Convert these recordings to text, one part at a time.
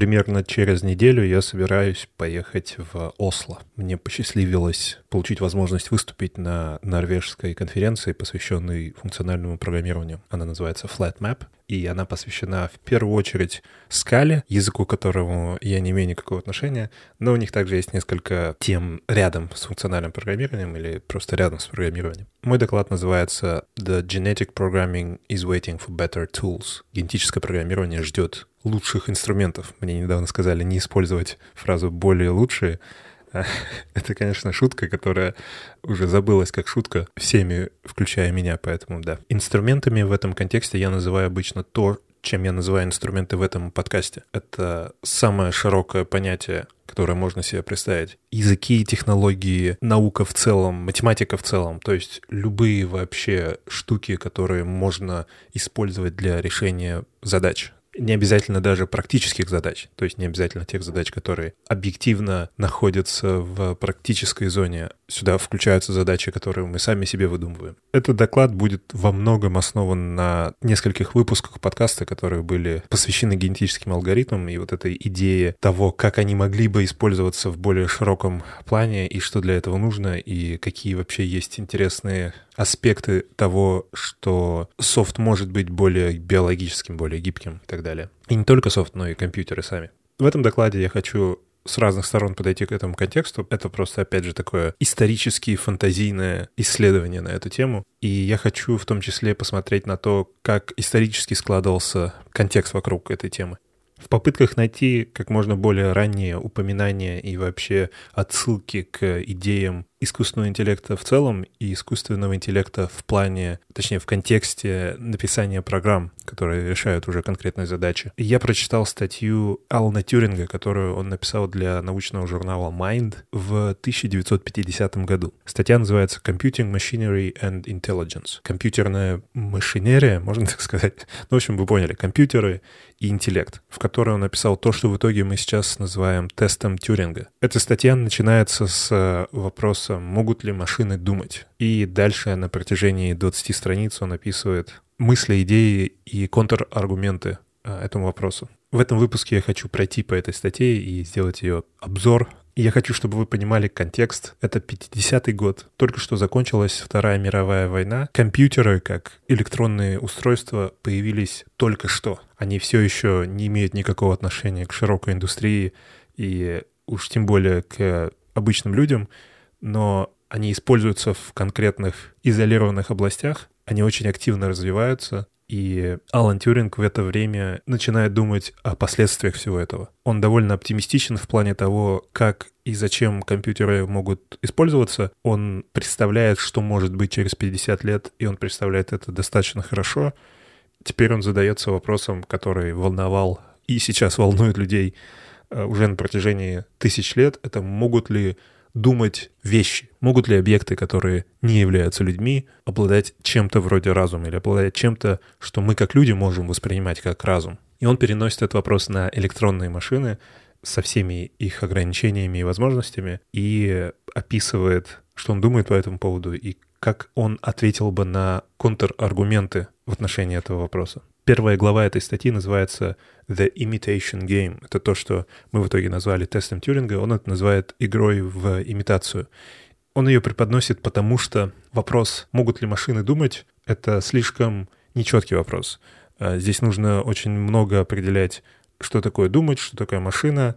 примерно через неделю я собираюсь поехать в Осло. Мне посчастливилось получить возможность выступить на норвежской конференции, посвященной функциональному программированию. Она называется Flat Map и она посвящена в первую очередь скале, языку которому я не имею никакого отношения, но у них также есть несколько тем рядом с функциональным программированием или просто рядом с программированием. Мой доклад называется «The Genetic Programming is Waiting for Better Tools». Генетическое программирование ждет лучших инструментов. Мне недавно сказали не использовать фразу «более лучшие», Это, конечно, шутка, которая уже забылась как шутка всеми, включая меня, поэтому да. Инструментами в этом контексте я называю обычно то, чем я называю инструменты в этом подкасте. Это самое широкое понятие, которое можно себе представить. Языки, технологии, наука в целом, математика в целом. То есть любые вообще штуки, которые можно использовать для решения задач не обязательно даже практических задач, то есть не обязательно тех задач, которые объективно находятся в практической зоне. Сюда включаются задачи, которые мы сами себе выдумываем. Этот доклад будет во многом основан на нескольких выпусках подкаста, которые были посвящены генетическим алгоритмам и вот этой идее того, как они могли бы использоваться в более широком плане и что для этого нужно, и какие вообще есть интересные аспекты того, что софт может быть более биологическим, более гибким и так далее. И не только софт, но и компьютеры сами. В этом докладе я хочу с разных сторон подойти к этому контексту. Это просто, опять же, такое исторически фантазийное исследование на эту тему. И я хочу в том числе посмотреть на то, как исторически складывался контекст вокруг этой темы. В попытках найти как можно более ранние упоминания и вообще отсылки к идеям искусственного интеллекта в целом и искусственного интеллекта в плане, точнее, в контексте написания программ, которые решают уже конкретные задачи. Я прочитал статью Алана Тюринга, которую он написал для научного журнала Mind в 1950 году. Статья называется Computing Machinery and Intelligence. Компьютерная машинерия, можно так сказать. Ну, в общем, вы поняли, компьютеры и интеллект, в которой он написал то, что в итоге мы сейчас называем тестом Тюринга. Эта статья начинается с вопроса вопроса, могут ли машины думать. И дальше на протяжении 20 страниц он описывает мысли, идеи и контраргументы э, этому вопросу. В этом выпуске я хочу пройти по этой статье и сделать ее обзор. Я хочу, чтобы вы понимали контекст. Это 50-й год. Только что закончилась Вторая мировая война. Компьютеры, как электронные устройства, появились только что. Они все еще не имеют никакого отношения к широкой индустрии и уж тем более к обычным людям но они используются в конкретных изолированных областях, они очень активно развиваются, и Алан Тюринг в это время начинает думать о последствиях всего этого. Он довольно оптимистичен в плане того, как и зачем компьютеры могут использоваться. Он представляет, что может быть через 50 лет, и он представляет это достаточно хорошо. Теперь он задается вопросом, который волновал и сейчас волнует людей э, уже на протяжении тысяч лет. Это могут ли думать вещи. Могут ли объекты, которые не являются людьми, обладать чем-то вроде разума или обладать чем-то, что мы как люди можем воспринимать как разум? И он переносит этот вопрос на электронные машины со всеми их ограничениями и возможностями и описывает, что он думает по этому поводу и как он ответил бы на контраргументы в отношении этого вопроса. Первая глава этой статьи называется The Imitation Game. Это то, что мы в итоге назвали тестом Тюринга. Он это называет игрой в имитацию. Он ее преподносит, потому что вопрос, могут ли машины думать, это слишком нечеткий вопрос. А, здесь нужно очень много определять, что такое думать, что такое машина.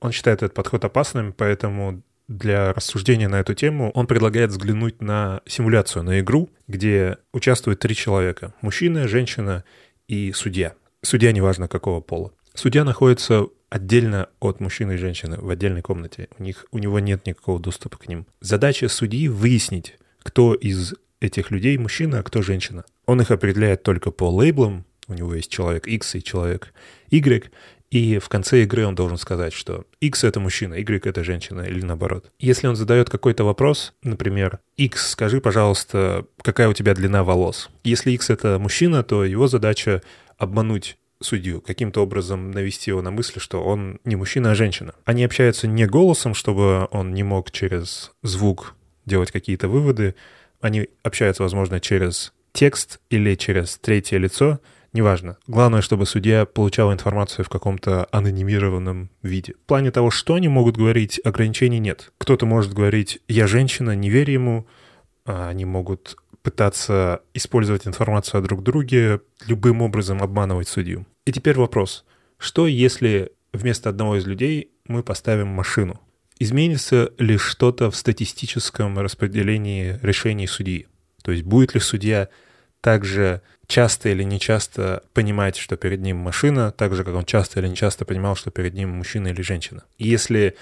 Он считает этот подход опасным, поэтому для рассуждения на эту тему он предлагает взглянуть на симуляцию, на игру, где участвуют три человека. Мужчина, женщина и судья. Судья неважно какого пола. Судья находится отдельно от мужчины и женщины, в отдельной комнате. У, них, у него нет никакого доступа к ним. Задача судьи выяснить, кто из этих людей мужчина, а кто женщина. Он их определяет только по лейблам. У него есть человек X и человек Y. И в конце игры он должен сказать, что X — это мужчина, Y — это женщина, или наоборот. Если он задает какой-то вопрос, например, X, скажи, пожалуйста, какая у тебя длина волос? Если X — это мужчина, то его задача обмануть судью, каким-то образом навести его на мысль, что он не мужчина, а женщина. Они общаются не голосом, чтобы он не мог через звук делать какие-то выводы. Они общаются, возможно, через текст или через третье лицо — Неважно. Главное, чтобы судья получал информацию в каком-то анонимированном виде. В плане того, что они могут говорить, ограничений нет. Кто-то может говорить «я женщина, не верь ему», а они могут пытаться использовать информацию о друг друге, любым образом обманывать судью. И теперь вопрос. Что если вместо одного из людей мы поставим машину? Изменится ли что-то в статистическом распределении решений судьи? То есть будет ли судья также часто или нечасто понимать, что перед ним машина, так же, как он часто или нечасто понимал, что перед ним мужчина или женщина. Если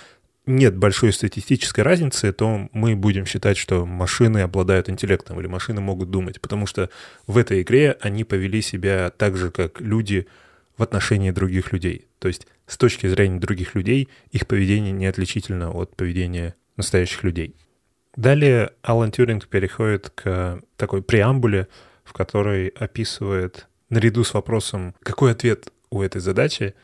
нет большой статистической разницы, то мы будем считать, что машины обладают интеллектом или машины могут думать, потому что в этой игре они повели себя так же, как люди в отношении других людей. То есть с точки зрения других людей их поведение не отличительно от поведения настоящих людей. Далее Алан Тюринг переходит к такой преамбуле, в которой описывает, наряду с вопросом, какой ответ у этой задачи,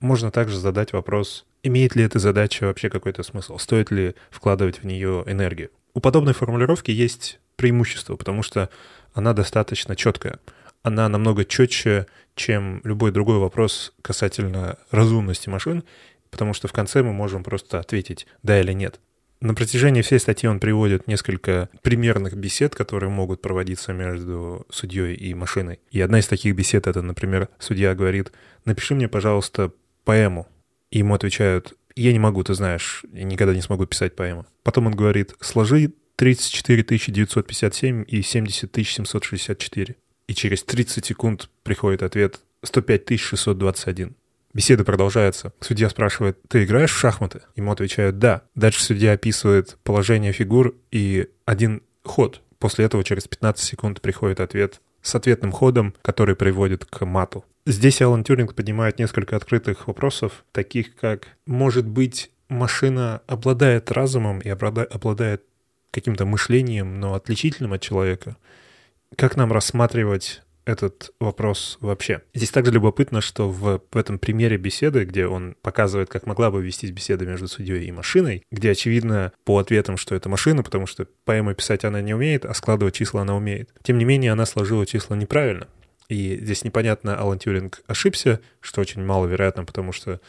можно также задать вопрос, имеет ли эта задача вообще какой-то смысл, стоит ли вкладывать в нее энергию. У подобной формулировки есть преимущество, потому что она достаточно четкая. Она намного четче, чем любой другой вопрос касательно разумности машин, потому что в конце мы можем просто ответить «да» или «нет». На протяжении всей статьи он приводит несколько примерных бесед, которые могут проводиться между судьей и машиной. И одна из таких бесед — это, например, судья говорит «напиши мне, пожалуйста, поэму». И ему отвечают «я не могу, ты знаешь, я никогда не смогу писать поэму». Потом он говорит «сложи 34 957 и 70 764». И через 30 секунд приходит ответ 105 621. Беседа продолжается. Судья спрашивает, ты играешь в шахматы? Ему отвечают, да. Дальше судья описывает положение фигур и один ход. После этого через 15 секунд приходит ответ с ответным ходом, который приводит к мату. Здесь Алан Тюринг поднимает несколько открытых вопросов, таких как, может быть, машина обладает разумом и обладает каким-то мышлением, но отличительным от человека? Как нам рассматривать этот вопрос вообще. Здесь также любопытно, что в, в этом примере беседы, где он показывает, как могла бы вестись беседа между судьей и машиной, где очевидно по ответам, что это машина, потому что поэмы писать она не умеет, а складывать числа она умеет. Тем не менее, она сложила числа неправильно. И здесь непонятно, Алан Тюринг ошибся, что очень маловероятно, потому что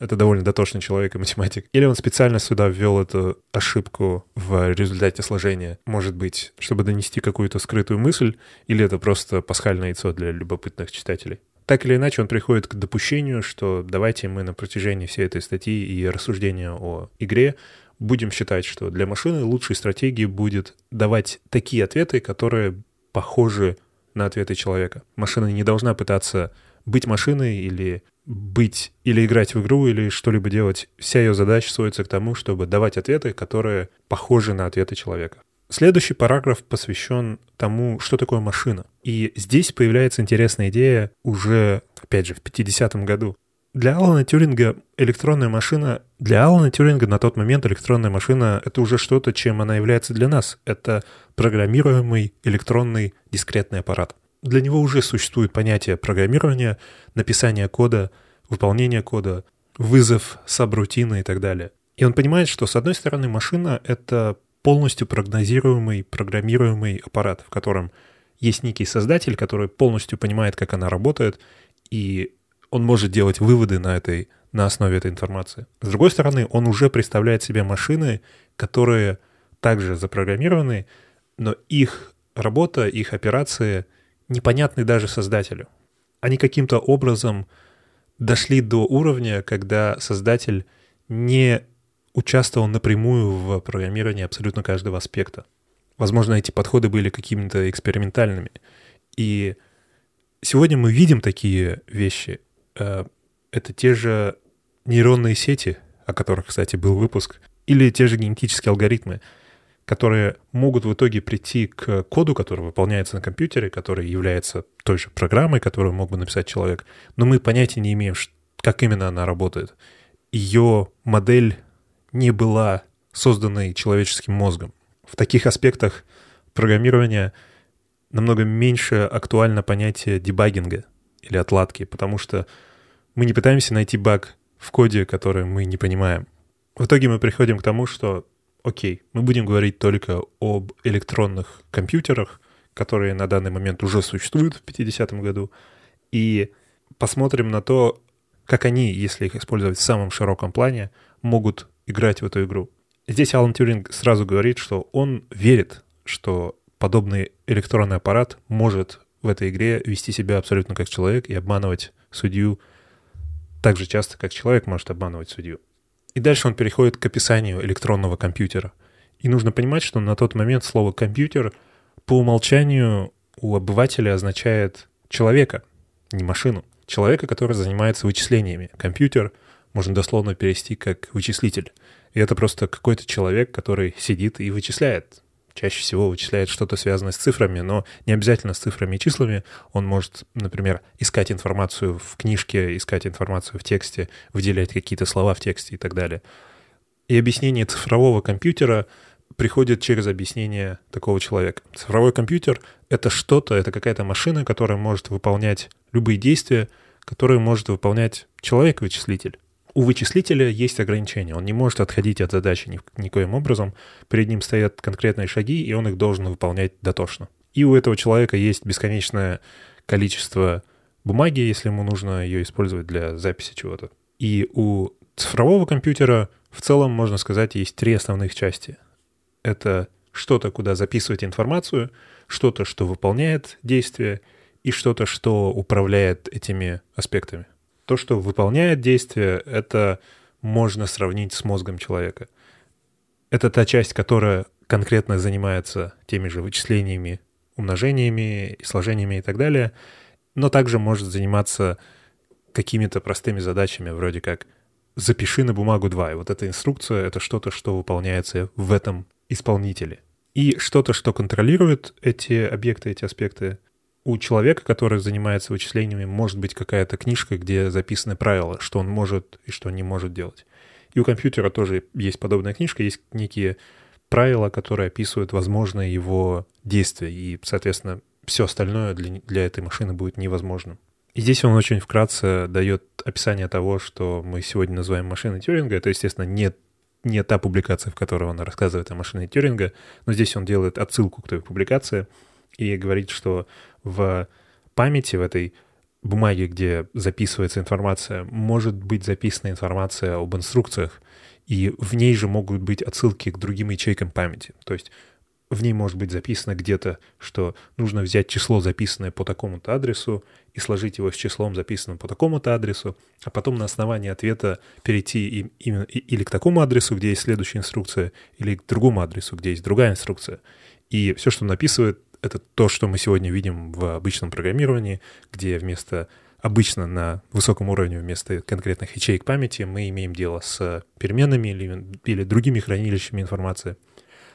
это довольно дотошный человек и математик. Или он специально сюда ввел эту ошибку в результате сложения, может быть, чтобы донести какую-то скрытую мысль, или это просто пасхальное яйцо для любопытных читателей. Так или иначе, он приходит к допущению, что давайте мы на протяжении всей этой статьи и рассуждения о игре будем считать, что для машины лучшей стратегией будет давать такие ответы, которые похожи на ответы человека. Машина не должна пытаться быть машиной или быть или играть в игру, или что-либо делать. Вся ее задача сводится к тому, чтобы давать ответы, которые похожи на ответы человека. Следующий параграф посвящен тому, что такое машина. И здесь появляется интересная идея уже, опять же, в 50-м году. Для Алана Тюринга электронная машина... Для Алана Тюринга на тот момент электронная машина — это уже что-то, чем она является для нас. Это программируемый электронный дискретный аппарат для него уже существует понятие программирования, написания кода, выполнения кода, вызов сабрутины и так далее. И он понимает, что, с одной стороны, машина — это полностью прогнозируемый, программируемый аппарат, в котором есть некий создатель, который полностью понимает, как она работает, и он может делать выводы на, этой, на основе этой информации. С другой стороны, он уже представляет себе машины, которые также запрограммированы, но их работа, их операции непонятны даже создателю. Они каким-то образом дошли до уровня, когда создатель не участвовал напрямую в программировании абсолютно каждого аспекта. Возможно, эти подходы были какими-то экспериментальными. И сегодня мы видим такие вещи. Э, это те же нейронные сети, о которых, кстати, был выпуск, или те же генетические алгоритмы — которые могут в итоге прийти к коду, который выполняется на компьютере, который является той же программой, которую мог бы написать человек, но мы понятия не имеем, как именно она работает. Ее модель не была созданной человеческим мозгом. В таких аспектах программирования намного меньше актуально понятие дебагинга или отладки, потому что мы не пытаемся найти баг в коде, который мы не понимаем. В итоге мы приходим к тому, что окей, мы будем говорить только об электронных компьютерах, которые на данный момент уже существуют в 50-м году, и посмотрим на то, как они, если их использовать в самом широком плане, могут играть в эту игру. Здесь Алан Тюринг сразу говорит, что он верит, что подобный электронный аппарат может в этой игре вести себя абсолютно как человек и обманывать судью так же часто, как человек может обманывать судью. И дальше он переходит к описанию электронного компьютера. И нужно понимать, что на тот момент слово «компьютер» по умолчанию у обывателя означает человека, не машину. Человека, который занимается вычислениями. Компьютер можно дословно перевести как вычислитель. И это просто какой-то человек, который сидит и вычисляет чаще всего вычисляет что-то связанное с цифрами, но не обязательно с цифрами и числами. Он может, например, искать информацию в книжке, искать информацию в тексте, выделять какие-то слова в тексте и так далее. И объяснение цифрового компьютера приходит через объяснение такого человека. Цифровой компьютер — это что-то, это какая-то машина, которая может выполнять любые действия, которые может выполнять человек-вычислитель у вычислителя есть ограничения. Он не может отходить от задачи ни, никоим образом. Перед ним стоят конкретные шаги, и он их должен выполнять дотошно. И у этого человека есть бесконечное количество бумаги, если ему нужно ее использовать для записи чего-то. И у цифрового компьютера в целом, можно сказать, есть три основных части. Это что-то, куда записывать информацию, что-то, что выполняет действие, и что-то, что управляет этими аспектами. То, что выполняет действие, это можно сравнить с мозгом человека. Это та часть, которая конкретно занимается теми же вычислениями, умножениями, сложениями и так далее, но также может заниматься какими-то простыми задачами, вроде как «запиши на бумагу 2». И вот эта инструкция — это что-то, что выполняется в этом исполнителе. И что-то, что контролирует эти объекты, эти аспекты, у человека, который занимается вычислениями, может быть какая-то книжка, где записаны правила, что он может и что не может делать. И у компьютера тоже есть подобная книжка, есть некие правила, которые описывают возможные его действия, и, соответственно, все остальное для, для этой машины будет невозможным. И здесь он очень вкратце дает описание того, что мы сегодня называем машиной Тюринга. Это, естественно, не, не та публикация, в которой он рассказывает о машине Тюринга, но здесь он делает отсылку к той публикации и говорит, что в памяти, в этой бумаге, где записывается информация, может быть записана информация об инструкциях, и в ней же могут быть отсылки к другим ячейкам памяти. То есть в ней может быть записано где-то, что нужно взять число, записанное по такому-то адресу, и сложить его с числом, записанным по такому-то адресу, а потом на основании ответа перейти им, именно, или к такому адресу, где есть следующая инструкция, или к другому адресу, где есть другая инструкция. И все, что он написывает, это то, что мы сегодня видим в обычном программировании, где вместо обычно на высоком уровне вместо конкретных ячеек памяти мы имеем дело с переменными или, или другими хранилищами информации.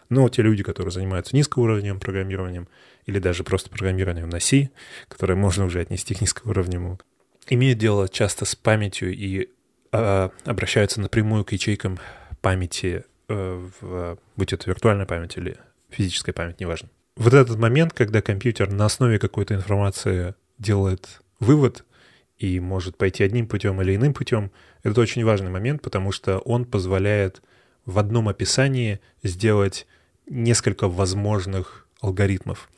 Но те люди, которые занимаются низкоуровневым программированием или даже просто программированием на C, которое можно уже отнести к низкоуровневому, имеют дело часто с памятью и э, обращаются напрямую к ячейкам памяти, э, в, будь это виртуальная память или физическая память, неважно вот этот момент, когда компьютер на основе какой-то информации делает вывод и может пойти одним путем или иным путем, это очень важный момент, потому что он позволяет в одном описании сделать несколько возможных алгоритмов.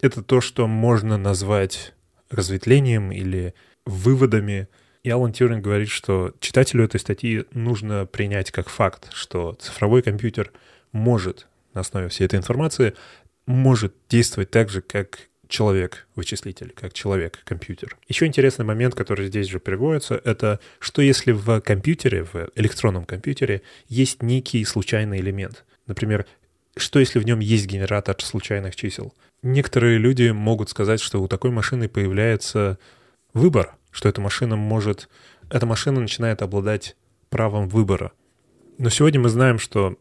Это то, что можно назвать разветвлением или выводами. И Алан Тьюринг говорит, что читателю этой статьи нужно принять как факт, что цифровой компьютер может на основе всей этой информации может действовать так же, как человек-вычислитель, как человек-компьютер. Еще интересный момент, который здесь же приводится, это что если в компьютере, в электронном компьютере есть некий случайный элемент. Например, что если в нем есть генератор случайных чисел? Некоторые люди могут сказать, что у такой машины появляется выбор, что эта машина может... Эта машина начинает обладать правом выбора. Но сегодня мы знаем, что,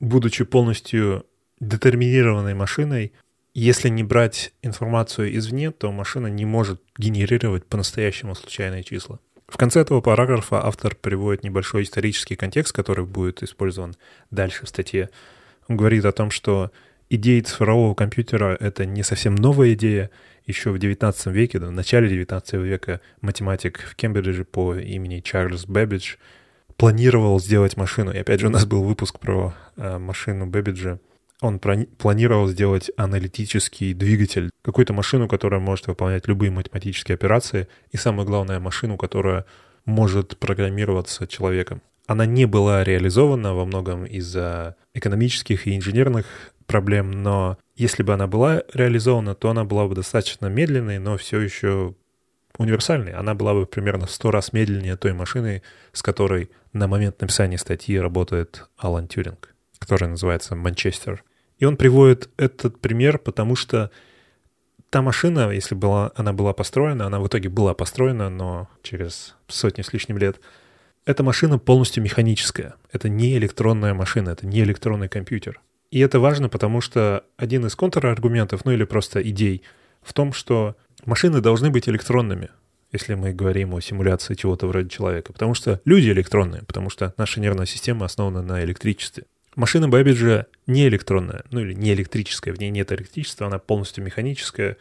будучи полностью детерминированной машиной, если не брать информацию извне, то машина не может генерировать по-настоящему случайные числа. В конце этого параграфа автор приводит небольшой исторический контекст, который будет использован дальше в статье. Он говорит о том, что идея цифрового компьютера — это не совсем новая идея. Еще в XIX веке, в начале XIX века математик в Кембридже по имени Чарльз Бэббидж планировал сделать машину. И опять же, у нас был выпуск про э, машину Бэббиджа — он планировал сделать аналитический двигатель, какую-то машину, которая может выполнять любые математические операции, и самое главное, машину, которая может программироваться человеком. Она не была реализована во многом из-за экономических и инженерных проблем, но если бы она была реализована, то она была бы достаточно медленной, но все еще универсальной. Она была бы примерно в 100 раз медленнее той машины, с которой на момент написания статьи работает Алан Тюринг, которая называется «Манчестер». И он приводит этот пример, потому что та машина, если была, она была построена, она в итоге была построена, но через сотни с лишним лет, эта машина полностью механическая. Это не электронная машина, это не электронный компьютер. И это важно, потому что один из контраргументов, ну или просто идей, в том, что машины должны быть электронными, если мы говорим о симуляции чего-то вроде человека. Потому что люди электронные, потому что наша нервная система основана на электричестве. Машина Бэббиджа не электронная, ну или не электрическая, в ней нет электричества, она полностью механическая,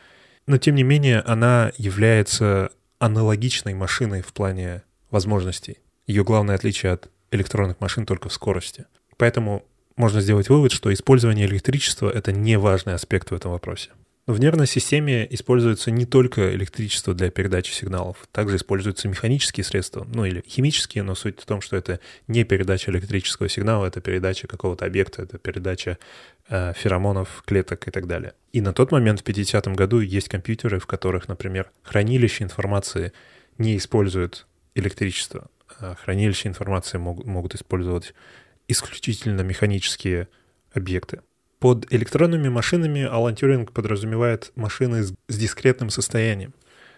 но тем не менее она является аналогичной машиной в плане возможностей. Ее главное отличие от электронных машин только в скорости. Поэтому можно сделать вывод, что использование электричества — это не важный аспект в этом вопросе. В нервной системе используется не только электричество для передачи сигналов, также используются механические средства, ну или химические, но суть в том, что это не передача электрического сигнала, это передача какого-то объекта, это передача э, феромонов, клеток и так далее. И на тот момент, в 50-м году, есть компьютеры, в которых, например, хранилище информации не используют электричество. А хранилище информации мог, могут использовать исключительно механические объекты. Под электронными машинами Алан Тюринг подразумевает машины с дискретным состоянием.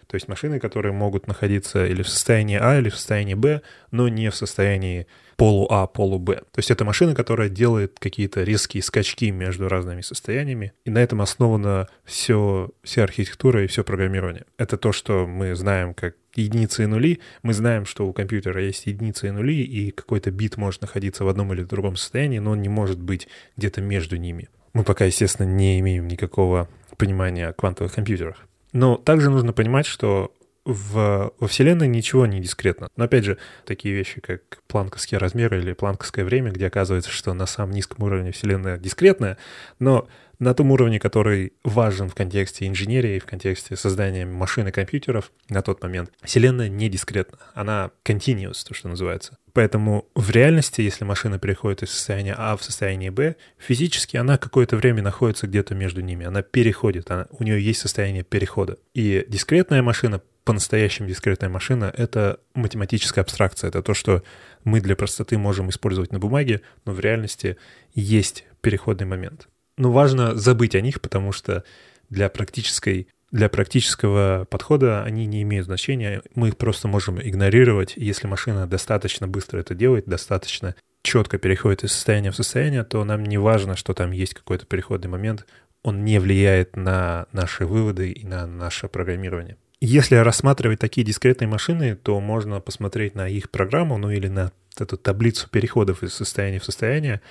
То есть машины, которые могут находиться или в состоянии А, или в состоянии Б, но не в состоянии полу А, полу Б. То есть это машина, которая делает какие-то резкие скачки между разными состояниями, и на этом основана все, вся архитектура и все программирование. Это то, что мы знаем как единицы и нули. Мы знаем, что у компьютера есть единицы и нули, и какой-то бит может находиться в одном или другом состоянии, но он не может быть где-то между ними. Мы пока, естественно, не имеем никакого понимания о квантовых компьютерах. Но также нужно понимать, что в, во Вселенной ничего не дискретно. Но опять же, такие вещи, как планковские размеры или планковское время, где оказывается, что на самом низком уровне Вселенная дискретная, но на том уровне, который важен в контексте инженерии, в контексте создания машин и компьютеров на тот момент, Вселенная не дискретна, она continuous, то, что называется. Поэтому в реальности, если машина переходит из состояния А в состояние Б, физически она какое-то время находится где-то между ними, она переходит, она, у нее есть состояние перехода. И дискретная машина по-настоящему дискретная машина — это математическая абстракция. Это то, что мы для простоты можем использовать на бумаге, но в реальности есть переходный момент. Но важно забыть о них, потому что для практической для практического подхода они не имеют значения, мы их просто можем игнорировать. Если машина достаточно быстро это делает, достаточно четко переходит из состояния в состояние, то нам не важно, что там есть какой-то переходный момент, он не влияет на наши выводы и на наше программирование. Если рассматривать такие дискретные машины, то можно посмотреть на их программу, ну или на эту таблицу переходов из состояния в состояние,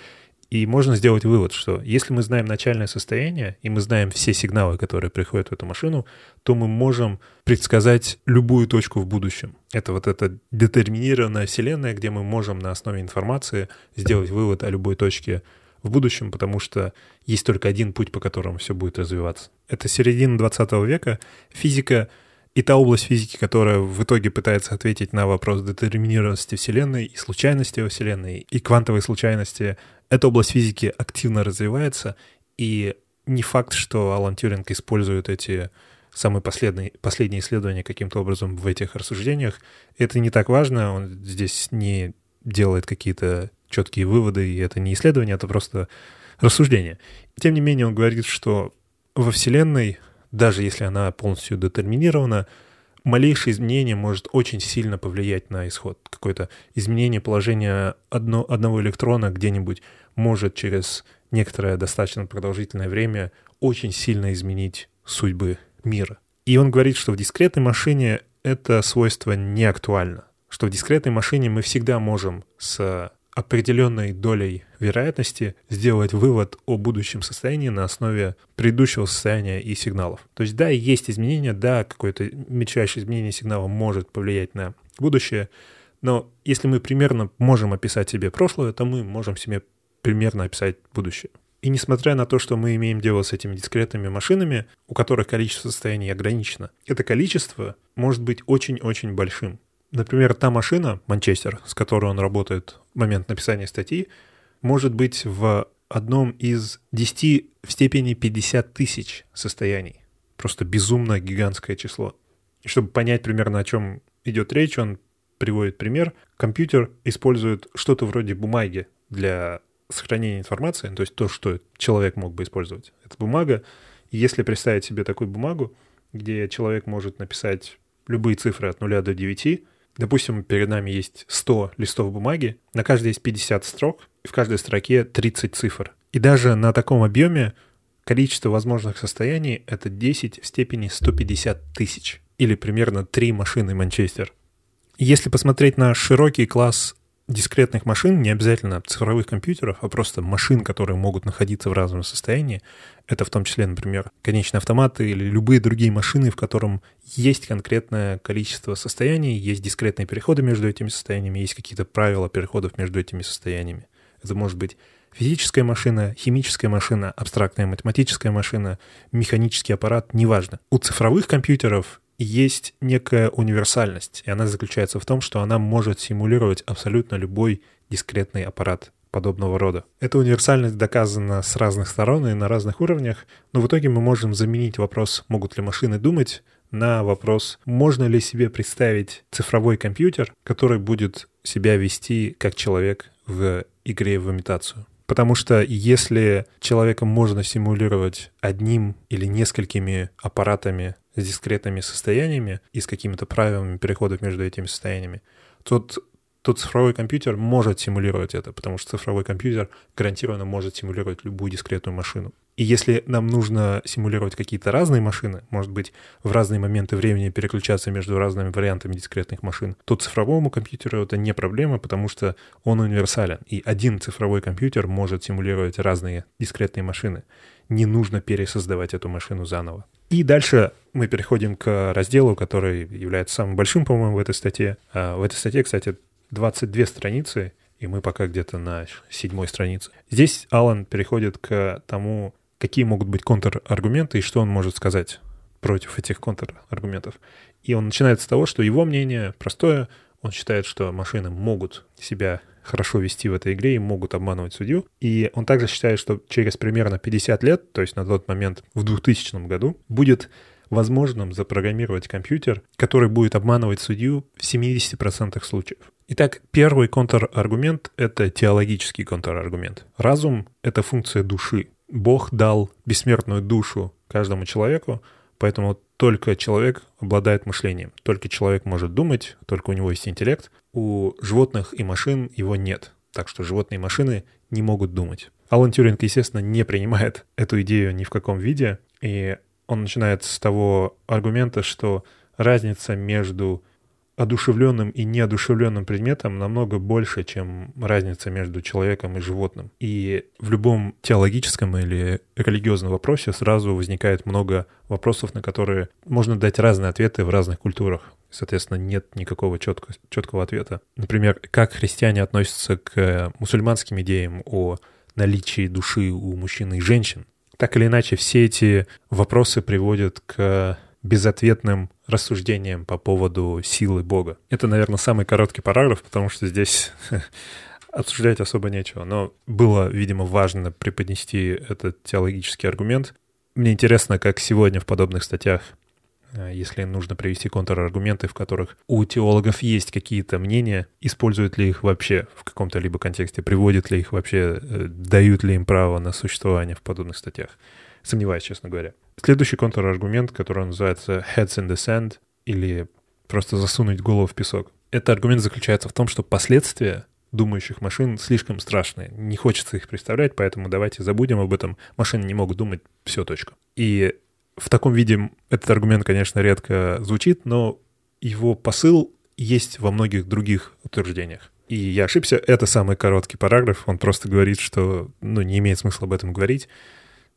и можно сделать вывод, что если мы знаем начальное состояние, и мы знаем все сигналы, которые приходят в эту машину, то мы можем предсказать любую точку в будущем. Это вот эта детерминированная вселенная, где мы можем на основе информации сделать вывод о любой точке в будущем, потому что есть только один путь, по которому все будет развиваться. Это середина 20 века. Физика и та область физики, которая в итоге пытается ответить на вопрос детерминированности Вселенной и случайности во Вселенной, и квантовой случайности, эта область физики активно развивается, и не факт, что Алан Тюринг использует эти самые последние, последние исследования каким-то образом в этих рассуждениях. Это не так важно, он здесь не делает какие-то четкие выводы, и это не исследование, это просто рассуждение. Тем не менее, он говорит, что во Вселенной даже если она полностью детерминирована, малейшее изменение может очень сильно повлиять на исход. Какое-то изменение положения одно, одного электрона где-нибудь может через некоторое достаточно продолжительное время очень сильно изменить судьбы мира. И он говорит, что в дискретной машине это свойство не актуально, что в дискретной машине мы всегда можем с определенной долей вероятности сделать вывод о будущем состоянии на основе предыдущего состояния и сигналов. То есть да, есть изменения, да, какое-то мельчайшее изменение сигнала может повлиять на будущее, но если мы примерно можем описать себе прошлое, то мы можем себе примерно описать будущее. И несмотря на то, что мы имеем дело с этими дискретными машинами, у которых количество состояний ограничено, это количество может быть очень-очень большим. Например, та машина, Манчестер, с которой он работает в момент написания статьи, может быть в одном из 10 в степени 50 тысяч состояний. Просто безумно гигантское число. И чтобы понять примерно, о чем идет речь, он приводит пример. Компьютер использует что-то вроде бумаги для сохранения информации, то есть то, что человек мог бы использовать. Это бумага. Если представить себе такую бумагу, где человек может написать любые цифры от 0 до 9, Допустим, перед нами есть 100 листов бумаги, на каждой есть 50 строк, и в каждой строке 30 цифр. И даже на таком объеме количество возможных состояний — это 10 в степени 150 тысяч, или примерно 3 машины Манчестер. Если посмотреть на широкий класс дискретных машин, не обязательно цифровых компьютеров, а просто машин, которые могут находиться в разном состоянии. Это в том числе, например, конечные автоматы или любые другие машины, в котором есть конкретное количество состояний, есть дискретные переходы между этими состояниями, есть какие-то правила переходов между этими состояниями. Это может быть физическая машина, химическая машина, абстрактная математическая машина, механический аппарат, неважно. У цифровых компьютеров есть некая универсальность, и она заключается в том, что она может симулировать абсолютно любой дискретный аппарат подобного рода. Эта универсальность доказана с разных сторон и на разных уровнях, но в итоге мы можем заменить вопрос «могут ли машины думать?» на вопрос «можно ли себе представить цифровой компьютер, который будет себя вести как человек в игре в имитацию?» Потому что если человека можно симулировать одним или несколькими аппаратами с дискретными состояниями и с какими-то правилами переходов между этими состояниями, тот, тот цифровой компьютер может симулировать это, потому что цифровой компьютер гарантированно может симулировать любую дискретную машину. И если нам нужно симулировать какие-то разные машины, может быть, в разные моменты времени переключаться между разными вариантами дискретных машин, то цифровому компьютеру это не проблема, потому что он универсален. И один цифровой компьютер может симулировать разные дискретные машины. Не нужно пересоздавать эту машину заново. И дальше мы переходим к разделу, который является самым большим, по-моему, в этой статье. А в этой статье, кстати, 22 страницы, и мы пока где-то на седьмой странице. Здесь Алан переходит к тому, какие могут быть контраргументы и что он может сказать против этих контраргументов. И он начинает с того, что его мнение простое, он считает, что машины могут себя хорошо вести в этой игре и могут обманывать судью. И он также считает, что через примерно 50 лет, то есть на тот момент в 2000 году, будет возможным запрограммировать компьютер, который будет обманывать судью в 70% случаев. Итак, первый контраргумент — это теологический контраргумент. Разум — это функция души. Бог дал бессмертную душу каждому человеку, поэтому только человек обладает мышлением, только человек может думать, только у него есть интеллект. У животных и машин его нет, так что животные и машины не могут думать. Алан Тюринг, естественно, не принимает эту идею ни в каком виде, и он начинает с того аргумента, что разница между одушевленным и неодушевленным предметом намного больше, чем разница между человеком и животным. И в любом теологическом или религиозном вопросе сразу возникает много вопросов, на которые можно дать разные ответы в разных культурах. Соответственно, нет никакого четкого, четкого ответа. Например, как христиане относятся к мусульманским идеям о наличии души у мужчин и женщин. Так или иначе, все эти вопросы приводят к безответным рассуждением по поводу силы Бога. Это, наверное, самый короткий параграф, потому что здесь обсуждать особо нечего. Но было, видимо, важно преподнести этот теологический аргумент. Мне интересно, как сегодня в подобных статьях, э, если нужно привести контраргументы, в которых у теологов есть какие-то мнения, используют ли их вообще в каком-то либо контексте, приводят ли их вообще, э, дают ли им право на существование в подобных статьях. Сомневаюсь, честно говоря. Следующий контраргумент, который называется heads in the sand или просто засунуть голову в песок. Этот аргумент заключается в том, что последствия думающих машин слишком страшные. Не хочется их представлять, поэтому давайте забудем об этом. Машины не могут думать, все, точка. И в таком виде этот аргумент, конечно, редко звучит, но его посыл есть во многих других утверждениях. И я ошибся, это самый короткий параграф, он просто говорит, что ну, не имеет смысла об этом говорить.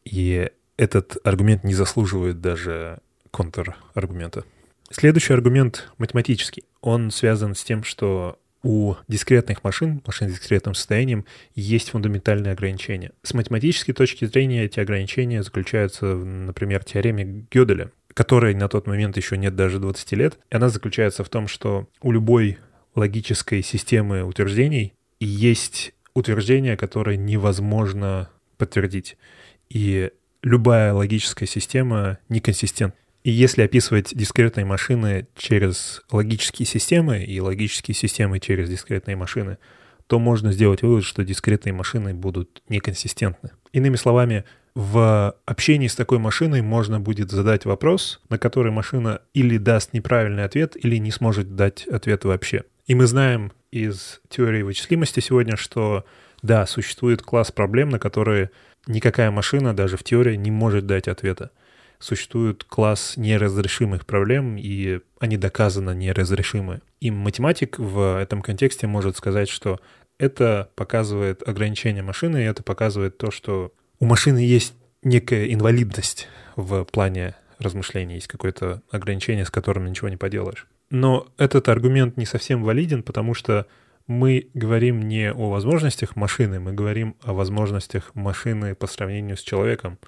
И этот аргумент не заслуживает даже контраргумента. Следующий аргумент математический. Он связан с тем, что у дискретных машин, машин с дискретным состоянием, есть фундаментальные ограничения. С математической точки зрения эти ограничения заключаются, в, например, теореме Гёделя, которой на тот момент еще нет даже 20 лет. И она заключается в том, что у любой логической системы утверждений есть утверждения, которые невозможно подтвердить. И любая логическая система неконсистентна. И если описывать дискретные машины через логические системы и логические системы через дискретные машины, то можно сделать вывод, что дискретные машины будут неконсистентны. Иными словами, в общении с такой машиной можно будет задать вопрос, на который машина или даст неправильный ответ, или не сможет дать ответ вообще. И мы знаем из теории вычислимости сегодня, что да, существует класс проблем, на которые никакая машина даже в теории не может дать ответа существует класс неразрешимых проблем, и они доказанно неразрешимы. И математик в этом контексте может сказать, что это показывает ограничение машины, и это показывает то, что у машины есть некая инвалидность в плане размышлений, есть какое-то ограничение, с которым ничего не поделаешь. Но этот аргумент не совсем валиден, потому что мы говорим не о возможностях машины, мы говорим о возможностях машины по сравнению с человеком.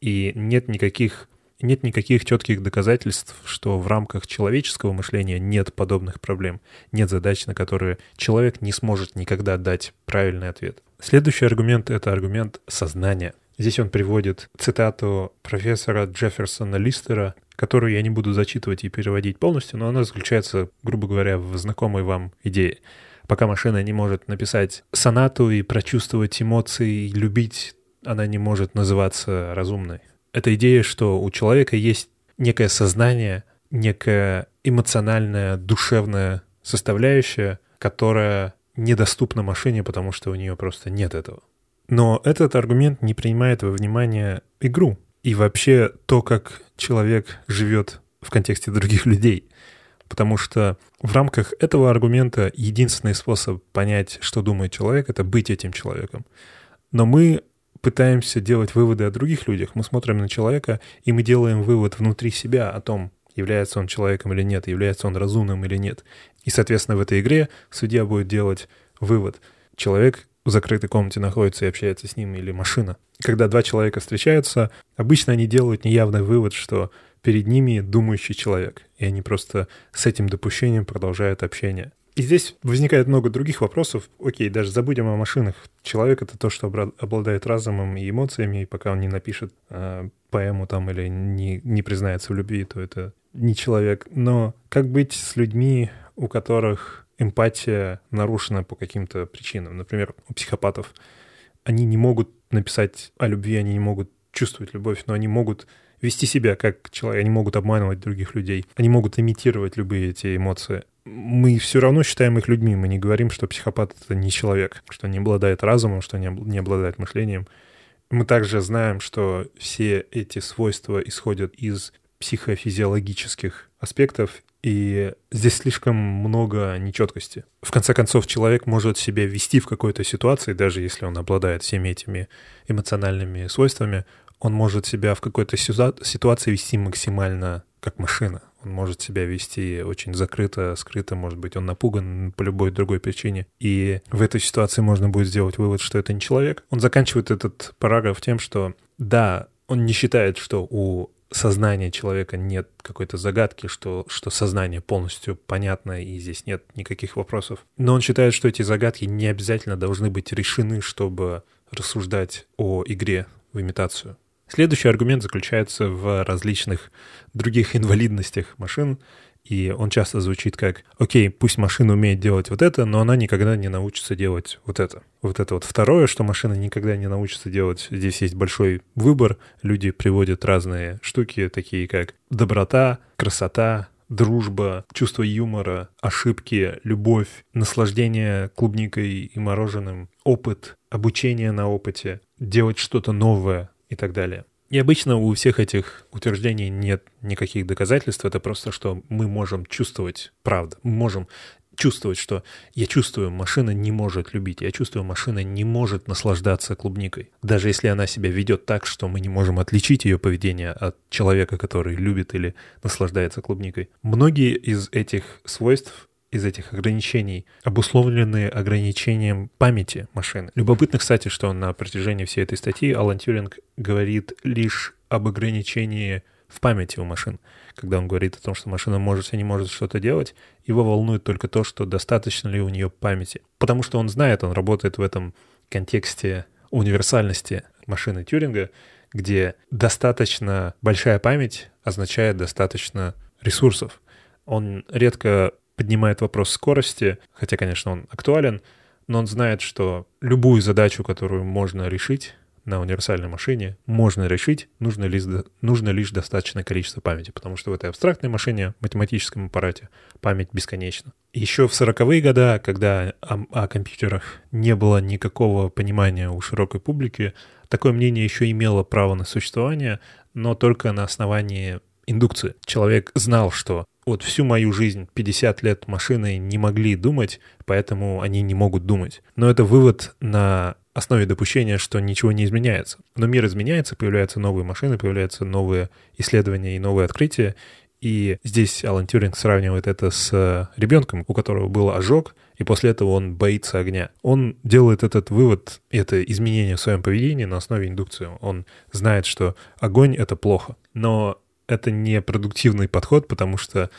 И нет никаких нет никаких четких доказательств, что в рамках человеческого мышления нет подобных проблем, нет задач, на которые человек не сможет никогда дать правильный ответ. Следующий аргумент — это аргумент сознания. Здесь он приводит цитату профессора Джефферсона Листера, которую я не буду зачитывать и переводить полностью, но она заключается, грубо говоря, в знакомой вам идее. Пока машина не может написать сонату и прочувствовать эмоции, и любить, она не может называться разумной эта идея, что у человека есть некое сознание, некая эмоциональная, душевная составляющая, которая недоступна машине, потому что у нее просто нет этого. Но этот аргумент не принимает во внимание игру и вообще то, как человек живет в контексте других людей. Потому что в рамках этого аргумента единственный способ понять, что думает человек, это быть этим человеком. Но мы пытаемся делать выводы о других людях, мы смотрим на человека, и мы делаем вывод внутри себя о том, является он человеком или нет, является он разумным или нет. И, соответственно, в этой игре судья будет делать вывод. Человек в закрытой комнате находится и общается с ним или машина. Когда два человека встречаются, обычно они делают неявный вывод, что перед ними думающий человек, и они просто с этим допущением продолжают общение. И здесь возникает много других вопросов. Окей, даже забудем о машинах. Человек — это то, что обладает разумом и эмоциями, и пока он не напишет э, поэму там или не, не признается в любви, то это не человек. Но как быть с людьми, у которых эмпатия нарушена по каким-то причинам? Например, у психопатов. Они не могут написать о любви, они не могут чувствовать любовь, но они могут вести себя как человек, они могут обманывать других людей, они могут имитировать любые эти эмоции мы все равно считаем их людьми. Мы не говорим, что психопат — это не человек, что не обладает разумом, что не, обладает мышлением. Мы также знаем, что все эти свойства исходят из психофизиологических аспектов, и здесь слишком много нечеткости. В конце концов, человек может себя вести в какой-то ситуации, даже если он обладает всеми этими эмоциональными свойствами, он может себя в какой-то ситуации вести максимально как машина. Он может себя вести очень закрыто, скрыто, может быть, он напуган по любой другой причине. И в этой ситуации можно будет сделать вывод, что это не человек. Он заканчивает этот параграф тем, что да, он не считает, что у сознания человека нет какой-то загадки, что, что сознание полностью понятно и здесь нет никаких вопросов. Но он считает, что эти загадки не обязательно должны быть решены, чтобы рассуждать о игре в имитацию. Следующий аргумент заключается в различных других инвалидностях машин, и он часто звучит как «Окей, пусть машина умеет делать вот это, но она никогда не научится делать вот это». Вот это вот второе, что машина никогда не научится делать. Здесь есть большой выбор. Люди приводят разные штуки, такие как доброта, красота, дружба, чувство юмора, ошибки, любовь, наслаждение клубникой и мороженым, опыт, обучение на опыте, делать что-то новое, и так далее. И обычно у всех этих утверждений нет никаких доказательств, это просто что мы можем чувствовать правду, мы можем чувствовать, что я чувствую, машина не может любить, я чувствую, машина не может наслаждаться клубникой. Даже если она себя ведет так, что мы не можем отличить ее поведение от человека, который любит или наслаждается клубникой. Многие из этих свойств из этих ограничений обусловлены ограничением памяти машины. Любопытно, кстати, что на протяжении всей этой статьи Алан Тюринг говорит лишь об ограничении в памяти у машин. Когда он говорит о том, что машина может и не может что-то делать, его волнует только то, что достаточно ли у нее памяти. Потому что он знает, он работает в этом контексте универсальности машины Тюринга, где достаточно большая память означает достаточно ресурсов. Он редко поднимает вопрос скорости, хотя, конечно, он актуален, но он знает, что любую задачу, которую можно решить, на универсальной машине можно решить, нужно лишь, нужно лишь достаточное количество памяти, потому что в этой абстрактной машине, математическом аппарате, память бесконечна. Еще в 40-е годы, когда о, о компьютерах не было никакого понимания у широкой публики, такое мнение еще имело право на существование, но только на основании индукции. Человек знал, что вот всю мою жизнь 50 лет машины не могли думать, поэтому они не могут думать. Но это вывод на основе допущения, что ничего не изменяется. Но мир изменяется, появляются новые машины, появляются новые исследования и новые открытия. И здесь Алан Тюринг сравнивает это с ребенком, у которого был ожог, и после этого он боится огня. Он делает этот вывод, это изменение в своем поведении на основе индукции. Он знает, что огонь — это плохо. Но это не продуктивный подход, потому что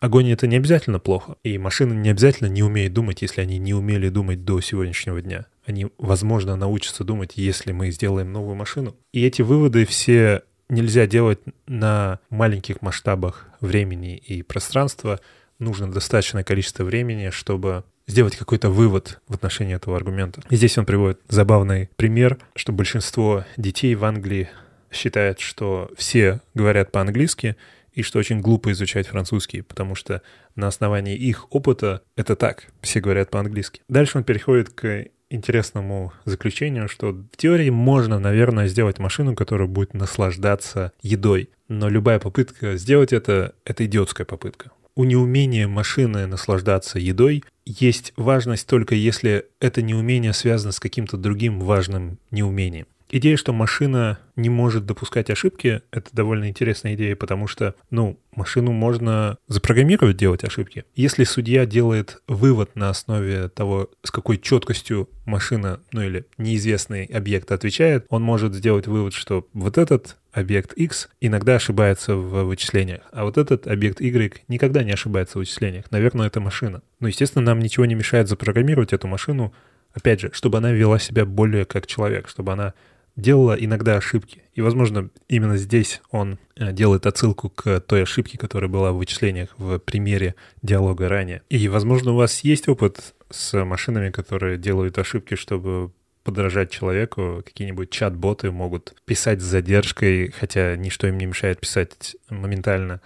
огонь — это не обязательно плохо. И машина не обязательно не умеет думать, если они не умели думать до сегодняшнего дня они, возможно, научатся думать, если мы сделаем новую машину. И эти выводы все нельзя делать на маленьких масштабах времени и пространства. Нужно достаточное количество времени, чтобы сделать какой-то вывод в отношении этого аргумента. И здесь он приводит забавный пример, что большинство детей в Англии считает, что все говорят по-английски, и что очень глупо изучать французский, потому что на основании их опыта это так, все говорят по-английски. Дальше он переходит к интересному заключению, что в теории можно, наверное, сделать машину, которая будет наслаждаться едой. Но любая попытка сделать это — это идиотская попытка. У неумения машины наслаждаться едой есть важность только если это неумение связано с каким-то другим важным неумением. Идея, что машина не может допускать ошибки, это довольно интересная идея, потому что, ну, машину можно запрограммировать делать ошибки. Если судья делает вывод на основе того, с какой четкостью машина, ну или неизвестный объект отвечает, он может сделать вывод, что вот этот объект X иногда ошибается в вычислениях, а вот этот объект Y никогда не ошибается в вычислениях. Наверное, это машина. Но, естественно, нам ничего не мешает запрограммировать эту машину, опять же, чтобы она вела себя более как человек, чтобы она делала иногда ошибки. И, возможно, именно здесь он э, делает отсылку к той ошибке, которая была в вычислениях в примере диалога ранее. И, возможно, у вас есть опыт с машинами, которые делают ошибки, чтобы подражать человеку. Какие-нибудь чат-боты могут писать с задержкой, хотя ничто им не мешает писать моментально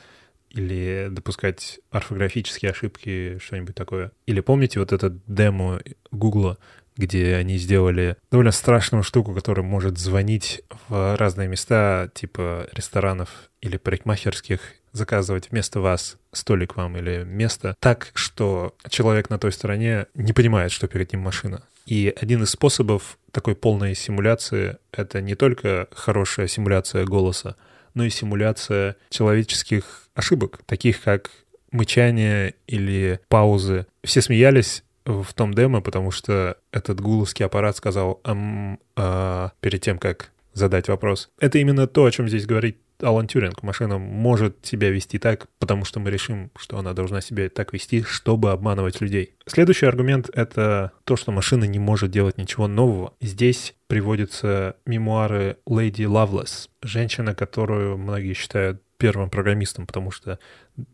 или допускать орфографические ошибки, что-нибудь такое. Или помните вот этот демо Гугла, где они сделали довольно страшную штуку, которая может звонить в разные места, типа ресторанов или парикмахерских, заказывать вместо вас столик вам или место так, что человек на той стороне не понимает, что перед ним машина. И один из способов такой полной симуляции — это не только хорошая симуляция голоса, но и симуляция человеческих ошибок, таких как мычание или паузы. Все смеялись в том демо, потому что этот гуловский аппарат сказал ам, а, перед тем, как задать вопрос. Это именно то, о чем здесь говорит Алан Тюринг. Машина может себя вести так, потому что мы решим, что она должна себя так вести, чтобы обманывать людей. Следующий аргумент — это то, что машина не может делать ничего нового. Здесь приводятся мемуары Леди Лавлес, женщина, которую многие считают первым программистом, потому что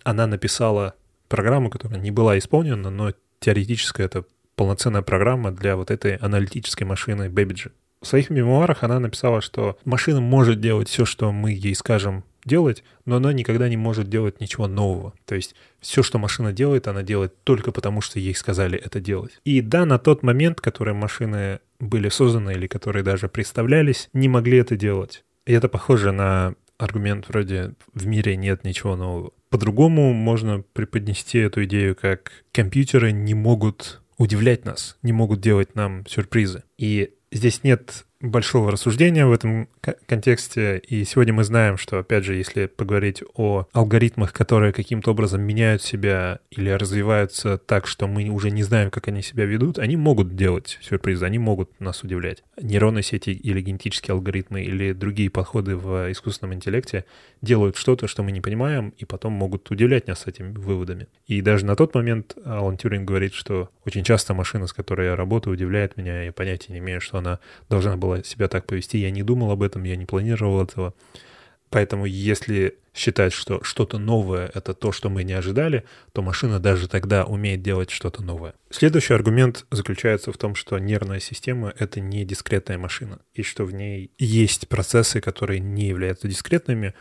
она написала программу, которая не была исполнена, но теоретическая, это полноценная программа для вот этой аналитической машины Babbage. В своих мемуарах она написала, что машина может делать все, что мы ей скажем делать, но она никогда не может делать ничего нового. То есть все, что машина делает, она делает только потому, что ей сказали это делать. И да, на тот момент, который машины были созданы или которые даже представлялись, не могли это делать. И это похоже на аргумент вроде «в мире нет ничего нового». По-другому можно преподнести эту идею как компьютеры не могут удивлять нас, не могут делать нам сюрпризы. И здесь нет большого рассуждения в этом контексте, и сегодня мы знаем, что, опять же, если поговорить о алгоритмах, которые каким-то образом меняют себя или развиваются так, что мы уже не знаем, как они себя ведут, они могут делать сюрпризы, они могут нас удивлять. Нейронные сети или генетические алгоритмы или другие подходы в искусственном интеллекте делают что-то, что мы не понимаем, и потом могут удивлять нас этими выводами. И даже на тот момент Алан Тюринг говорит, что очень часто машина, с которой я работаю, удивляет меня, я понятия не имею, что она должна была себя так повести. Я не думал об этом, я не планировал этого. Поэтому если считать, что что-то новое — это то, что мы не ожидали, то машина даже тогда умеет делать что-то новое. Следующий аргумент заключается в том, что нервная система — это не дискретная машина, и что в ней есть процессы, которые не являются дискретными,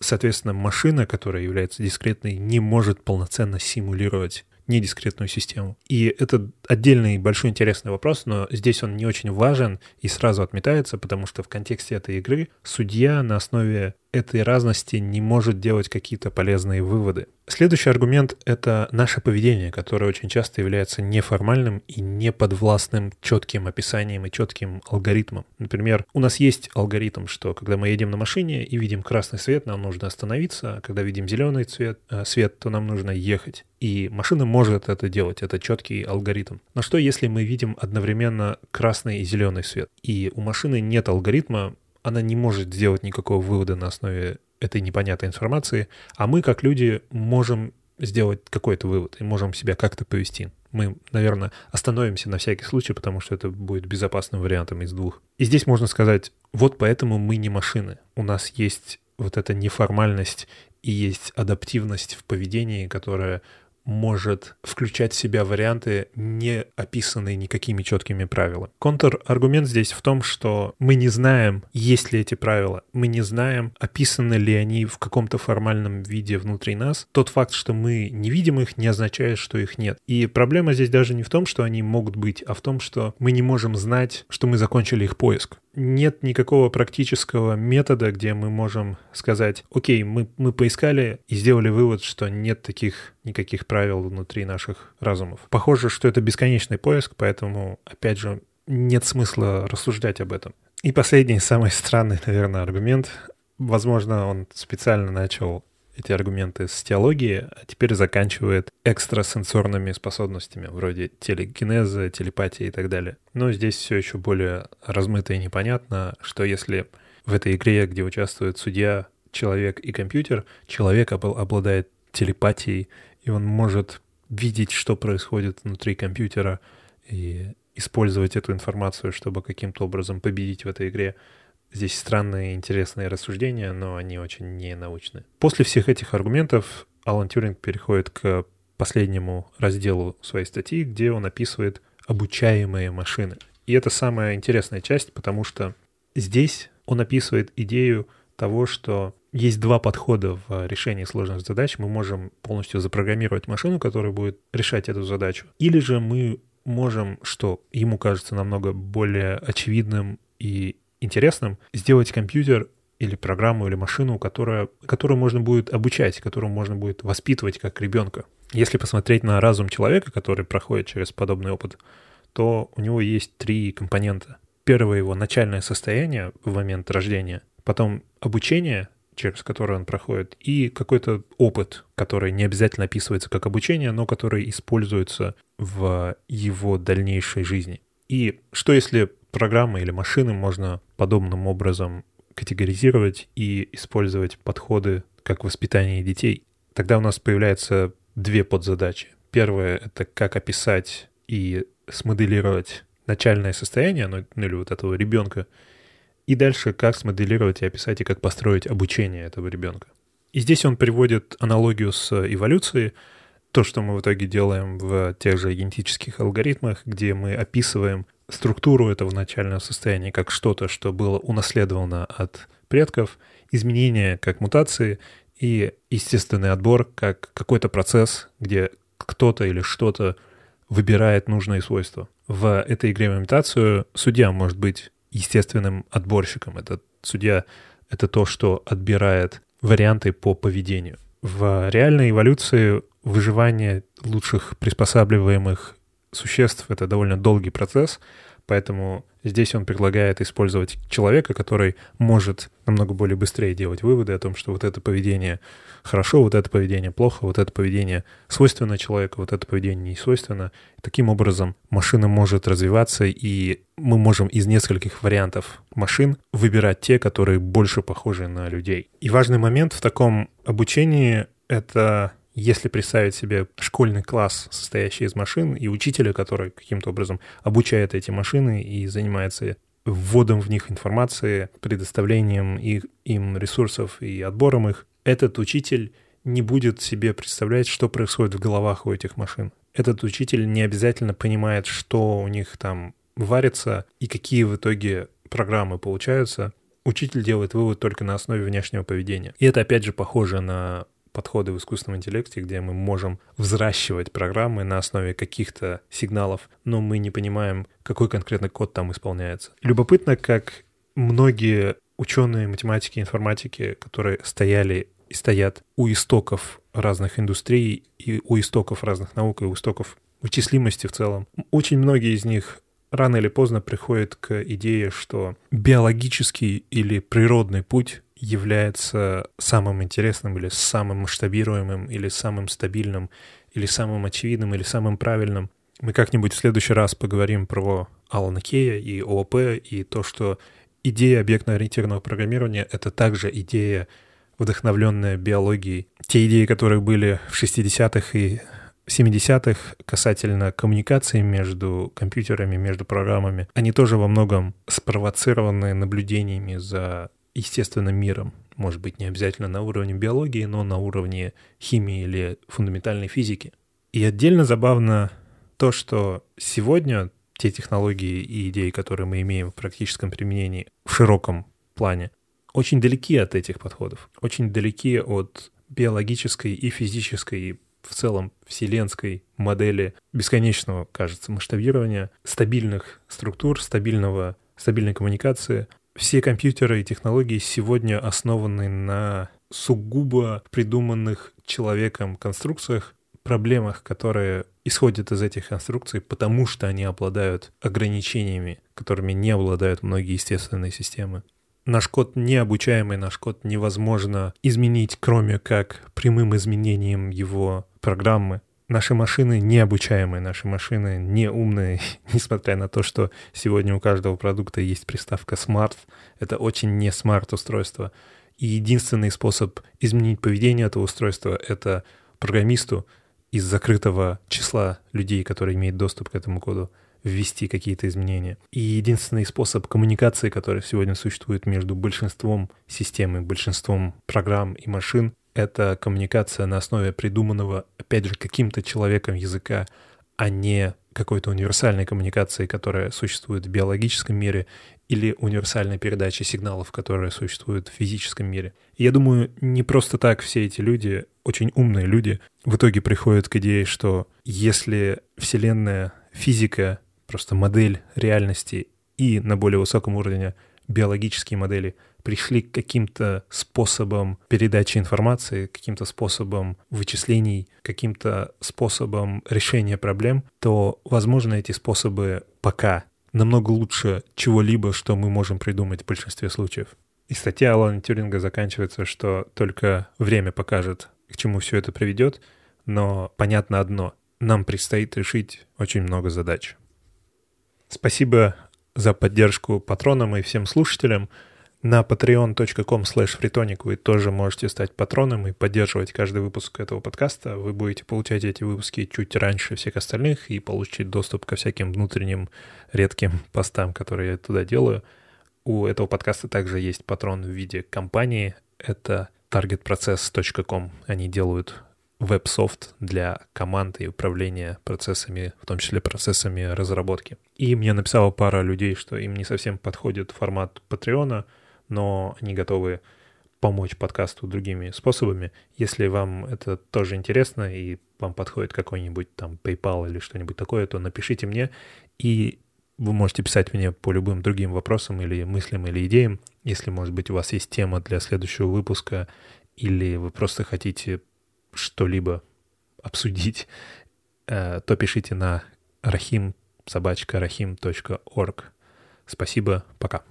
Соответственно, машина, которая является дискретной, не может полноценно симулировать недискретную систему. И это отдельный большой интересный вопрос, но здесь он не очень важен и сразу отметается, потому что в контексте этой игры судья на основе этой разности не может делать какие-то полезные выводы. Следующий аргумент — это наше поведение, которое очень часто является неформальным и неподвластным четким описанием и четким алгоритмом. Например, у нас есть алгоритм, что когда мы едем на машине и видим красный свет, нам нужно остановиться, а когда видим зеленый цвет, э, свет, то нам нужно ехать. И машина может это делать, это четкий алгоритм. Но что если мы видим одновременно красный и зеленый свет? И у машины нет алгоритма, она не может сделать никакого вывода на основе этой непонятной информации, а мы, как люди, можем сделать какой-то вывод и можем себя как-то повести. Мы, наверное, остановимся на всякий случай, потому что это будет безопасным вариантом из двух. И здесь можно сказать, вот поэтому мы не машины. У нас есть вот эта неформальность и есть адаптивность в поведении, которая может включать в себя варианты, не описанные никакими четкими правилами. Контр-аргумент здесь в том, что мы не знаем, есть ли эти правила, мы не знаем, описаны ли они в каком-то формальном виде внутри нас. Тот факт, что мы не видим их, не означает, что их нет. И проблема здесь даже не в том, что они могут быть, а в том, что мы не можем знать, что мы закончили их поиск нет никакого практического метода, где мы можем сказать, окей, мы, мы поискали и сделали вывод, что нет таких никаких правил внутри наших разумов. Похоже, что это бесконечный поиск, поэтому, опять же, нет смысла рассуждать об этом. И последний, самый странный, наверное, аргумент. Возможно, он специально начал эти аргументы с теологии, а теперь заканчивает экстрасенсорными способностями, вроде телекинеза, телепатии и так далее. Но здесь все еще более размыто и непонятно, что если в этой игре, где участвует судья, человек и компьютер, человек обладает телепатией, и он может видеть, что происходит внутри компьютера, и использовать эту информацию, чтобы каким-то образом победить в этой игре, Здесь странные интересные рассуждения, но они очень ненаучные. После всех этих аргументов Алан Тюринг переходит к последнему разделу своей статьи, где он описывает обучаемые машины. И это самая интересная часть, потому что здесь он описывает идею того, что есть два подхода в решении сложных задач. Мы можем полностью запрограммировать машину, которая будет решать эту задачу. Или же мы можем, что ему кажется намного более очевидным и интересным сделать компьютер или программу, или машину, которая, которую можно будет обучать, которую можно будет воспитывать как ребенка. Если посмотреть на разум человека, который проходит через подобный опыт, то у него есть три компонента. Первое его начальное состояние в момент рождения, потом обучение, через которое он проходит, и какой-то опыт, который не обязательно описывается как обучение, но который используется в его дальнейшей жизни. И что если программы или машины можно подобным образом категоризировать и использовать подходы как воспитание детей. Тогда у нас появляются две подзадачи. Первое — это как описать и смоделировать начальное состояние, ну, ну или вот этого ребенка, и дальше как смоделировать и описать и как построить обучение этого ребенка. И здесь он приводит аналогию с эволюцией, то, что мы в итоге делаем в тех же генетических алгоритмах, где мы описываем структуру этого начального состояния как что-то, что было унаследовано от предков, изменения как мутации и естественный отбор как какой-то процесс, где кто-то или что-то выбирает нужные свойства. В этой игре в имитацию судья может быть естественным отборщиком. Этот судья — это то, что отбирает варианты по поведению. В реальной эволюции выживание лучших приспосабливаемых существ — это довольно долгий процесс, поэтому Здесь он предлагает использовать человека, который может намного более быстрее делать выводы о том, что вот это поведение хорошо, вот это поведение плохо, вот это поведение свойственно человеку, вот это поведение не свойственно. Таким образом, машина может развиваться, и мы можем из нескольких вариантов машин выбирать те, которые больше похожи на людей. И важный момент в таком обучении — это если представить себе школьный класс, состоящий из машин, и учителя, который каким-то образом обучает эти машины и занимается вводом в них информации, предоставлением их, им ресурсов и отбором их, этот учитель не будет себе представлять, что происходит в головах у этих машин. Этот учитель не обязательно понимает, что у них там варится и какие в итоге программы получаются. Учитель делает вывод только на основе внешнего поведения. И это опять же похоже на подходы в искусственном интеллекте, где мы можем взращивать программы на основе каких-то сигналов, но мы не понимаем, какой конкретно код там исполняется. Любопытно, как многие ученые математики информатики, которые стояли и стоят у истоков разных индустрий и у истоков разных наук и у истоков вычислимости в целом. Очень многие из них рано или поздно приходят к идее, что биологический или природный путь является самым интересным или самым масштабируемым или самым стабильным или самым очевидным или самым правильным. Мы как-нибудь в следующий раз поговорим про Алана Кея и ООП и то, что идея объектно-ориентированного программирования — это также идея, вдохновленная биологией. Те идеи, которые были в 60-х и 70-х касательно коммуникации между компьютерами, между программами, они тоже во многом спровоцированы наблюдениями за естественным миром. Может быть, не обязательно на уровне биологии, но на уровне химии или фундаментальной физики. И отдельно забавно то, что сегодня те технологии и идеи, которые мы имеем в практическом применении в широком плане, очень далеки от этих подходов, очень далеки от биологической и физической, и в целом вселенской модели бесконечного, кажется, масштабирования, стабильных структур, стабильного, стабильной коммуникации, все компьютеры и технологии сегодня основаны на сугубо придуманных человеком конструкциях, проблемах, которые исходят из этих конструкций, потому что они обладают ограничениями, которыми не обладают многие естественные системы. Наш код необучаемый, наш код невозможно изменить, кроме как прямым изменением его программы. Наши машины необучаемые, наши машины не умные, несмотря на то, что сегодня у каждого продукта есть приставка Smart. Это очень не смарт устройство. И единственный способ изменить поведение этого устройства — это программисту из закрытого числа людей, которые имеют доступ к этому коду, ввести какие-то изменения. И единственный способ коммуникации, который сегодня существует между большинством систем большинством программ и машин, это коммуникация на основе придуманного, опять же, каким-то человеком языка, а не какой-то универсальной коммуникации, которая существует в биологическом мире, или универсальной передачи сигналов, которая существует в физическом мире. И я думаю, не просто так все эти люди, очень умные люди, в итоге приходят к идее, что если Вселенная, физика, просто модель реальности и на более высоком уровне биологические модели — пришли к каким-то способам передачи информации, каким-то способом вычислений, каким-то способом решения проблем, то, возможно, эти способы пока намного лучше чего-либо, что мы можем придумать в большинстве случаев. И статья Алана Тюринга заканчивается, что только время покажет, к чему все это приведет, но понятно одно — нам предстоит решить очень много задач. Спасибо за поддержку патронам и всем слушателям — на patreon.com slash freetonic вы тоже можете стать патроном и поддерживать каждый выпуск этого подкаста. Вы будете получать эти выпуски чуть раньше всех остальных и получить доступ ко всяким внутренним редким постам, которые я туда делаю. У этого подкаста также есть патрон в виде компании. Это targetprocess.com. Они делают веб-софт для команд и управления процессами, в том числе процессами разработки. И мне написала пара людей, что им не совсем подходит формат Патреона — но они готовы помочь подкасту другими способами. Если вам это тоже интересно и вам подходит какой-нибудь там PayPal или что-нибудь такое, то напишите мне, и вы можете писать мне по любым другим вопросам или мыслям или идеям. Если, может быть, у вас есть тема для следующего выпуска, или вы просто хотите что-либо обсудить, э, то пишите на rahim собачка rahim.org Спасибо, пока.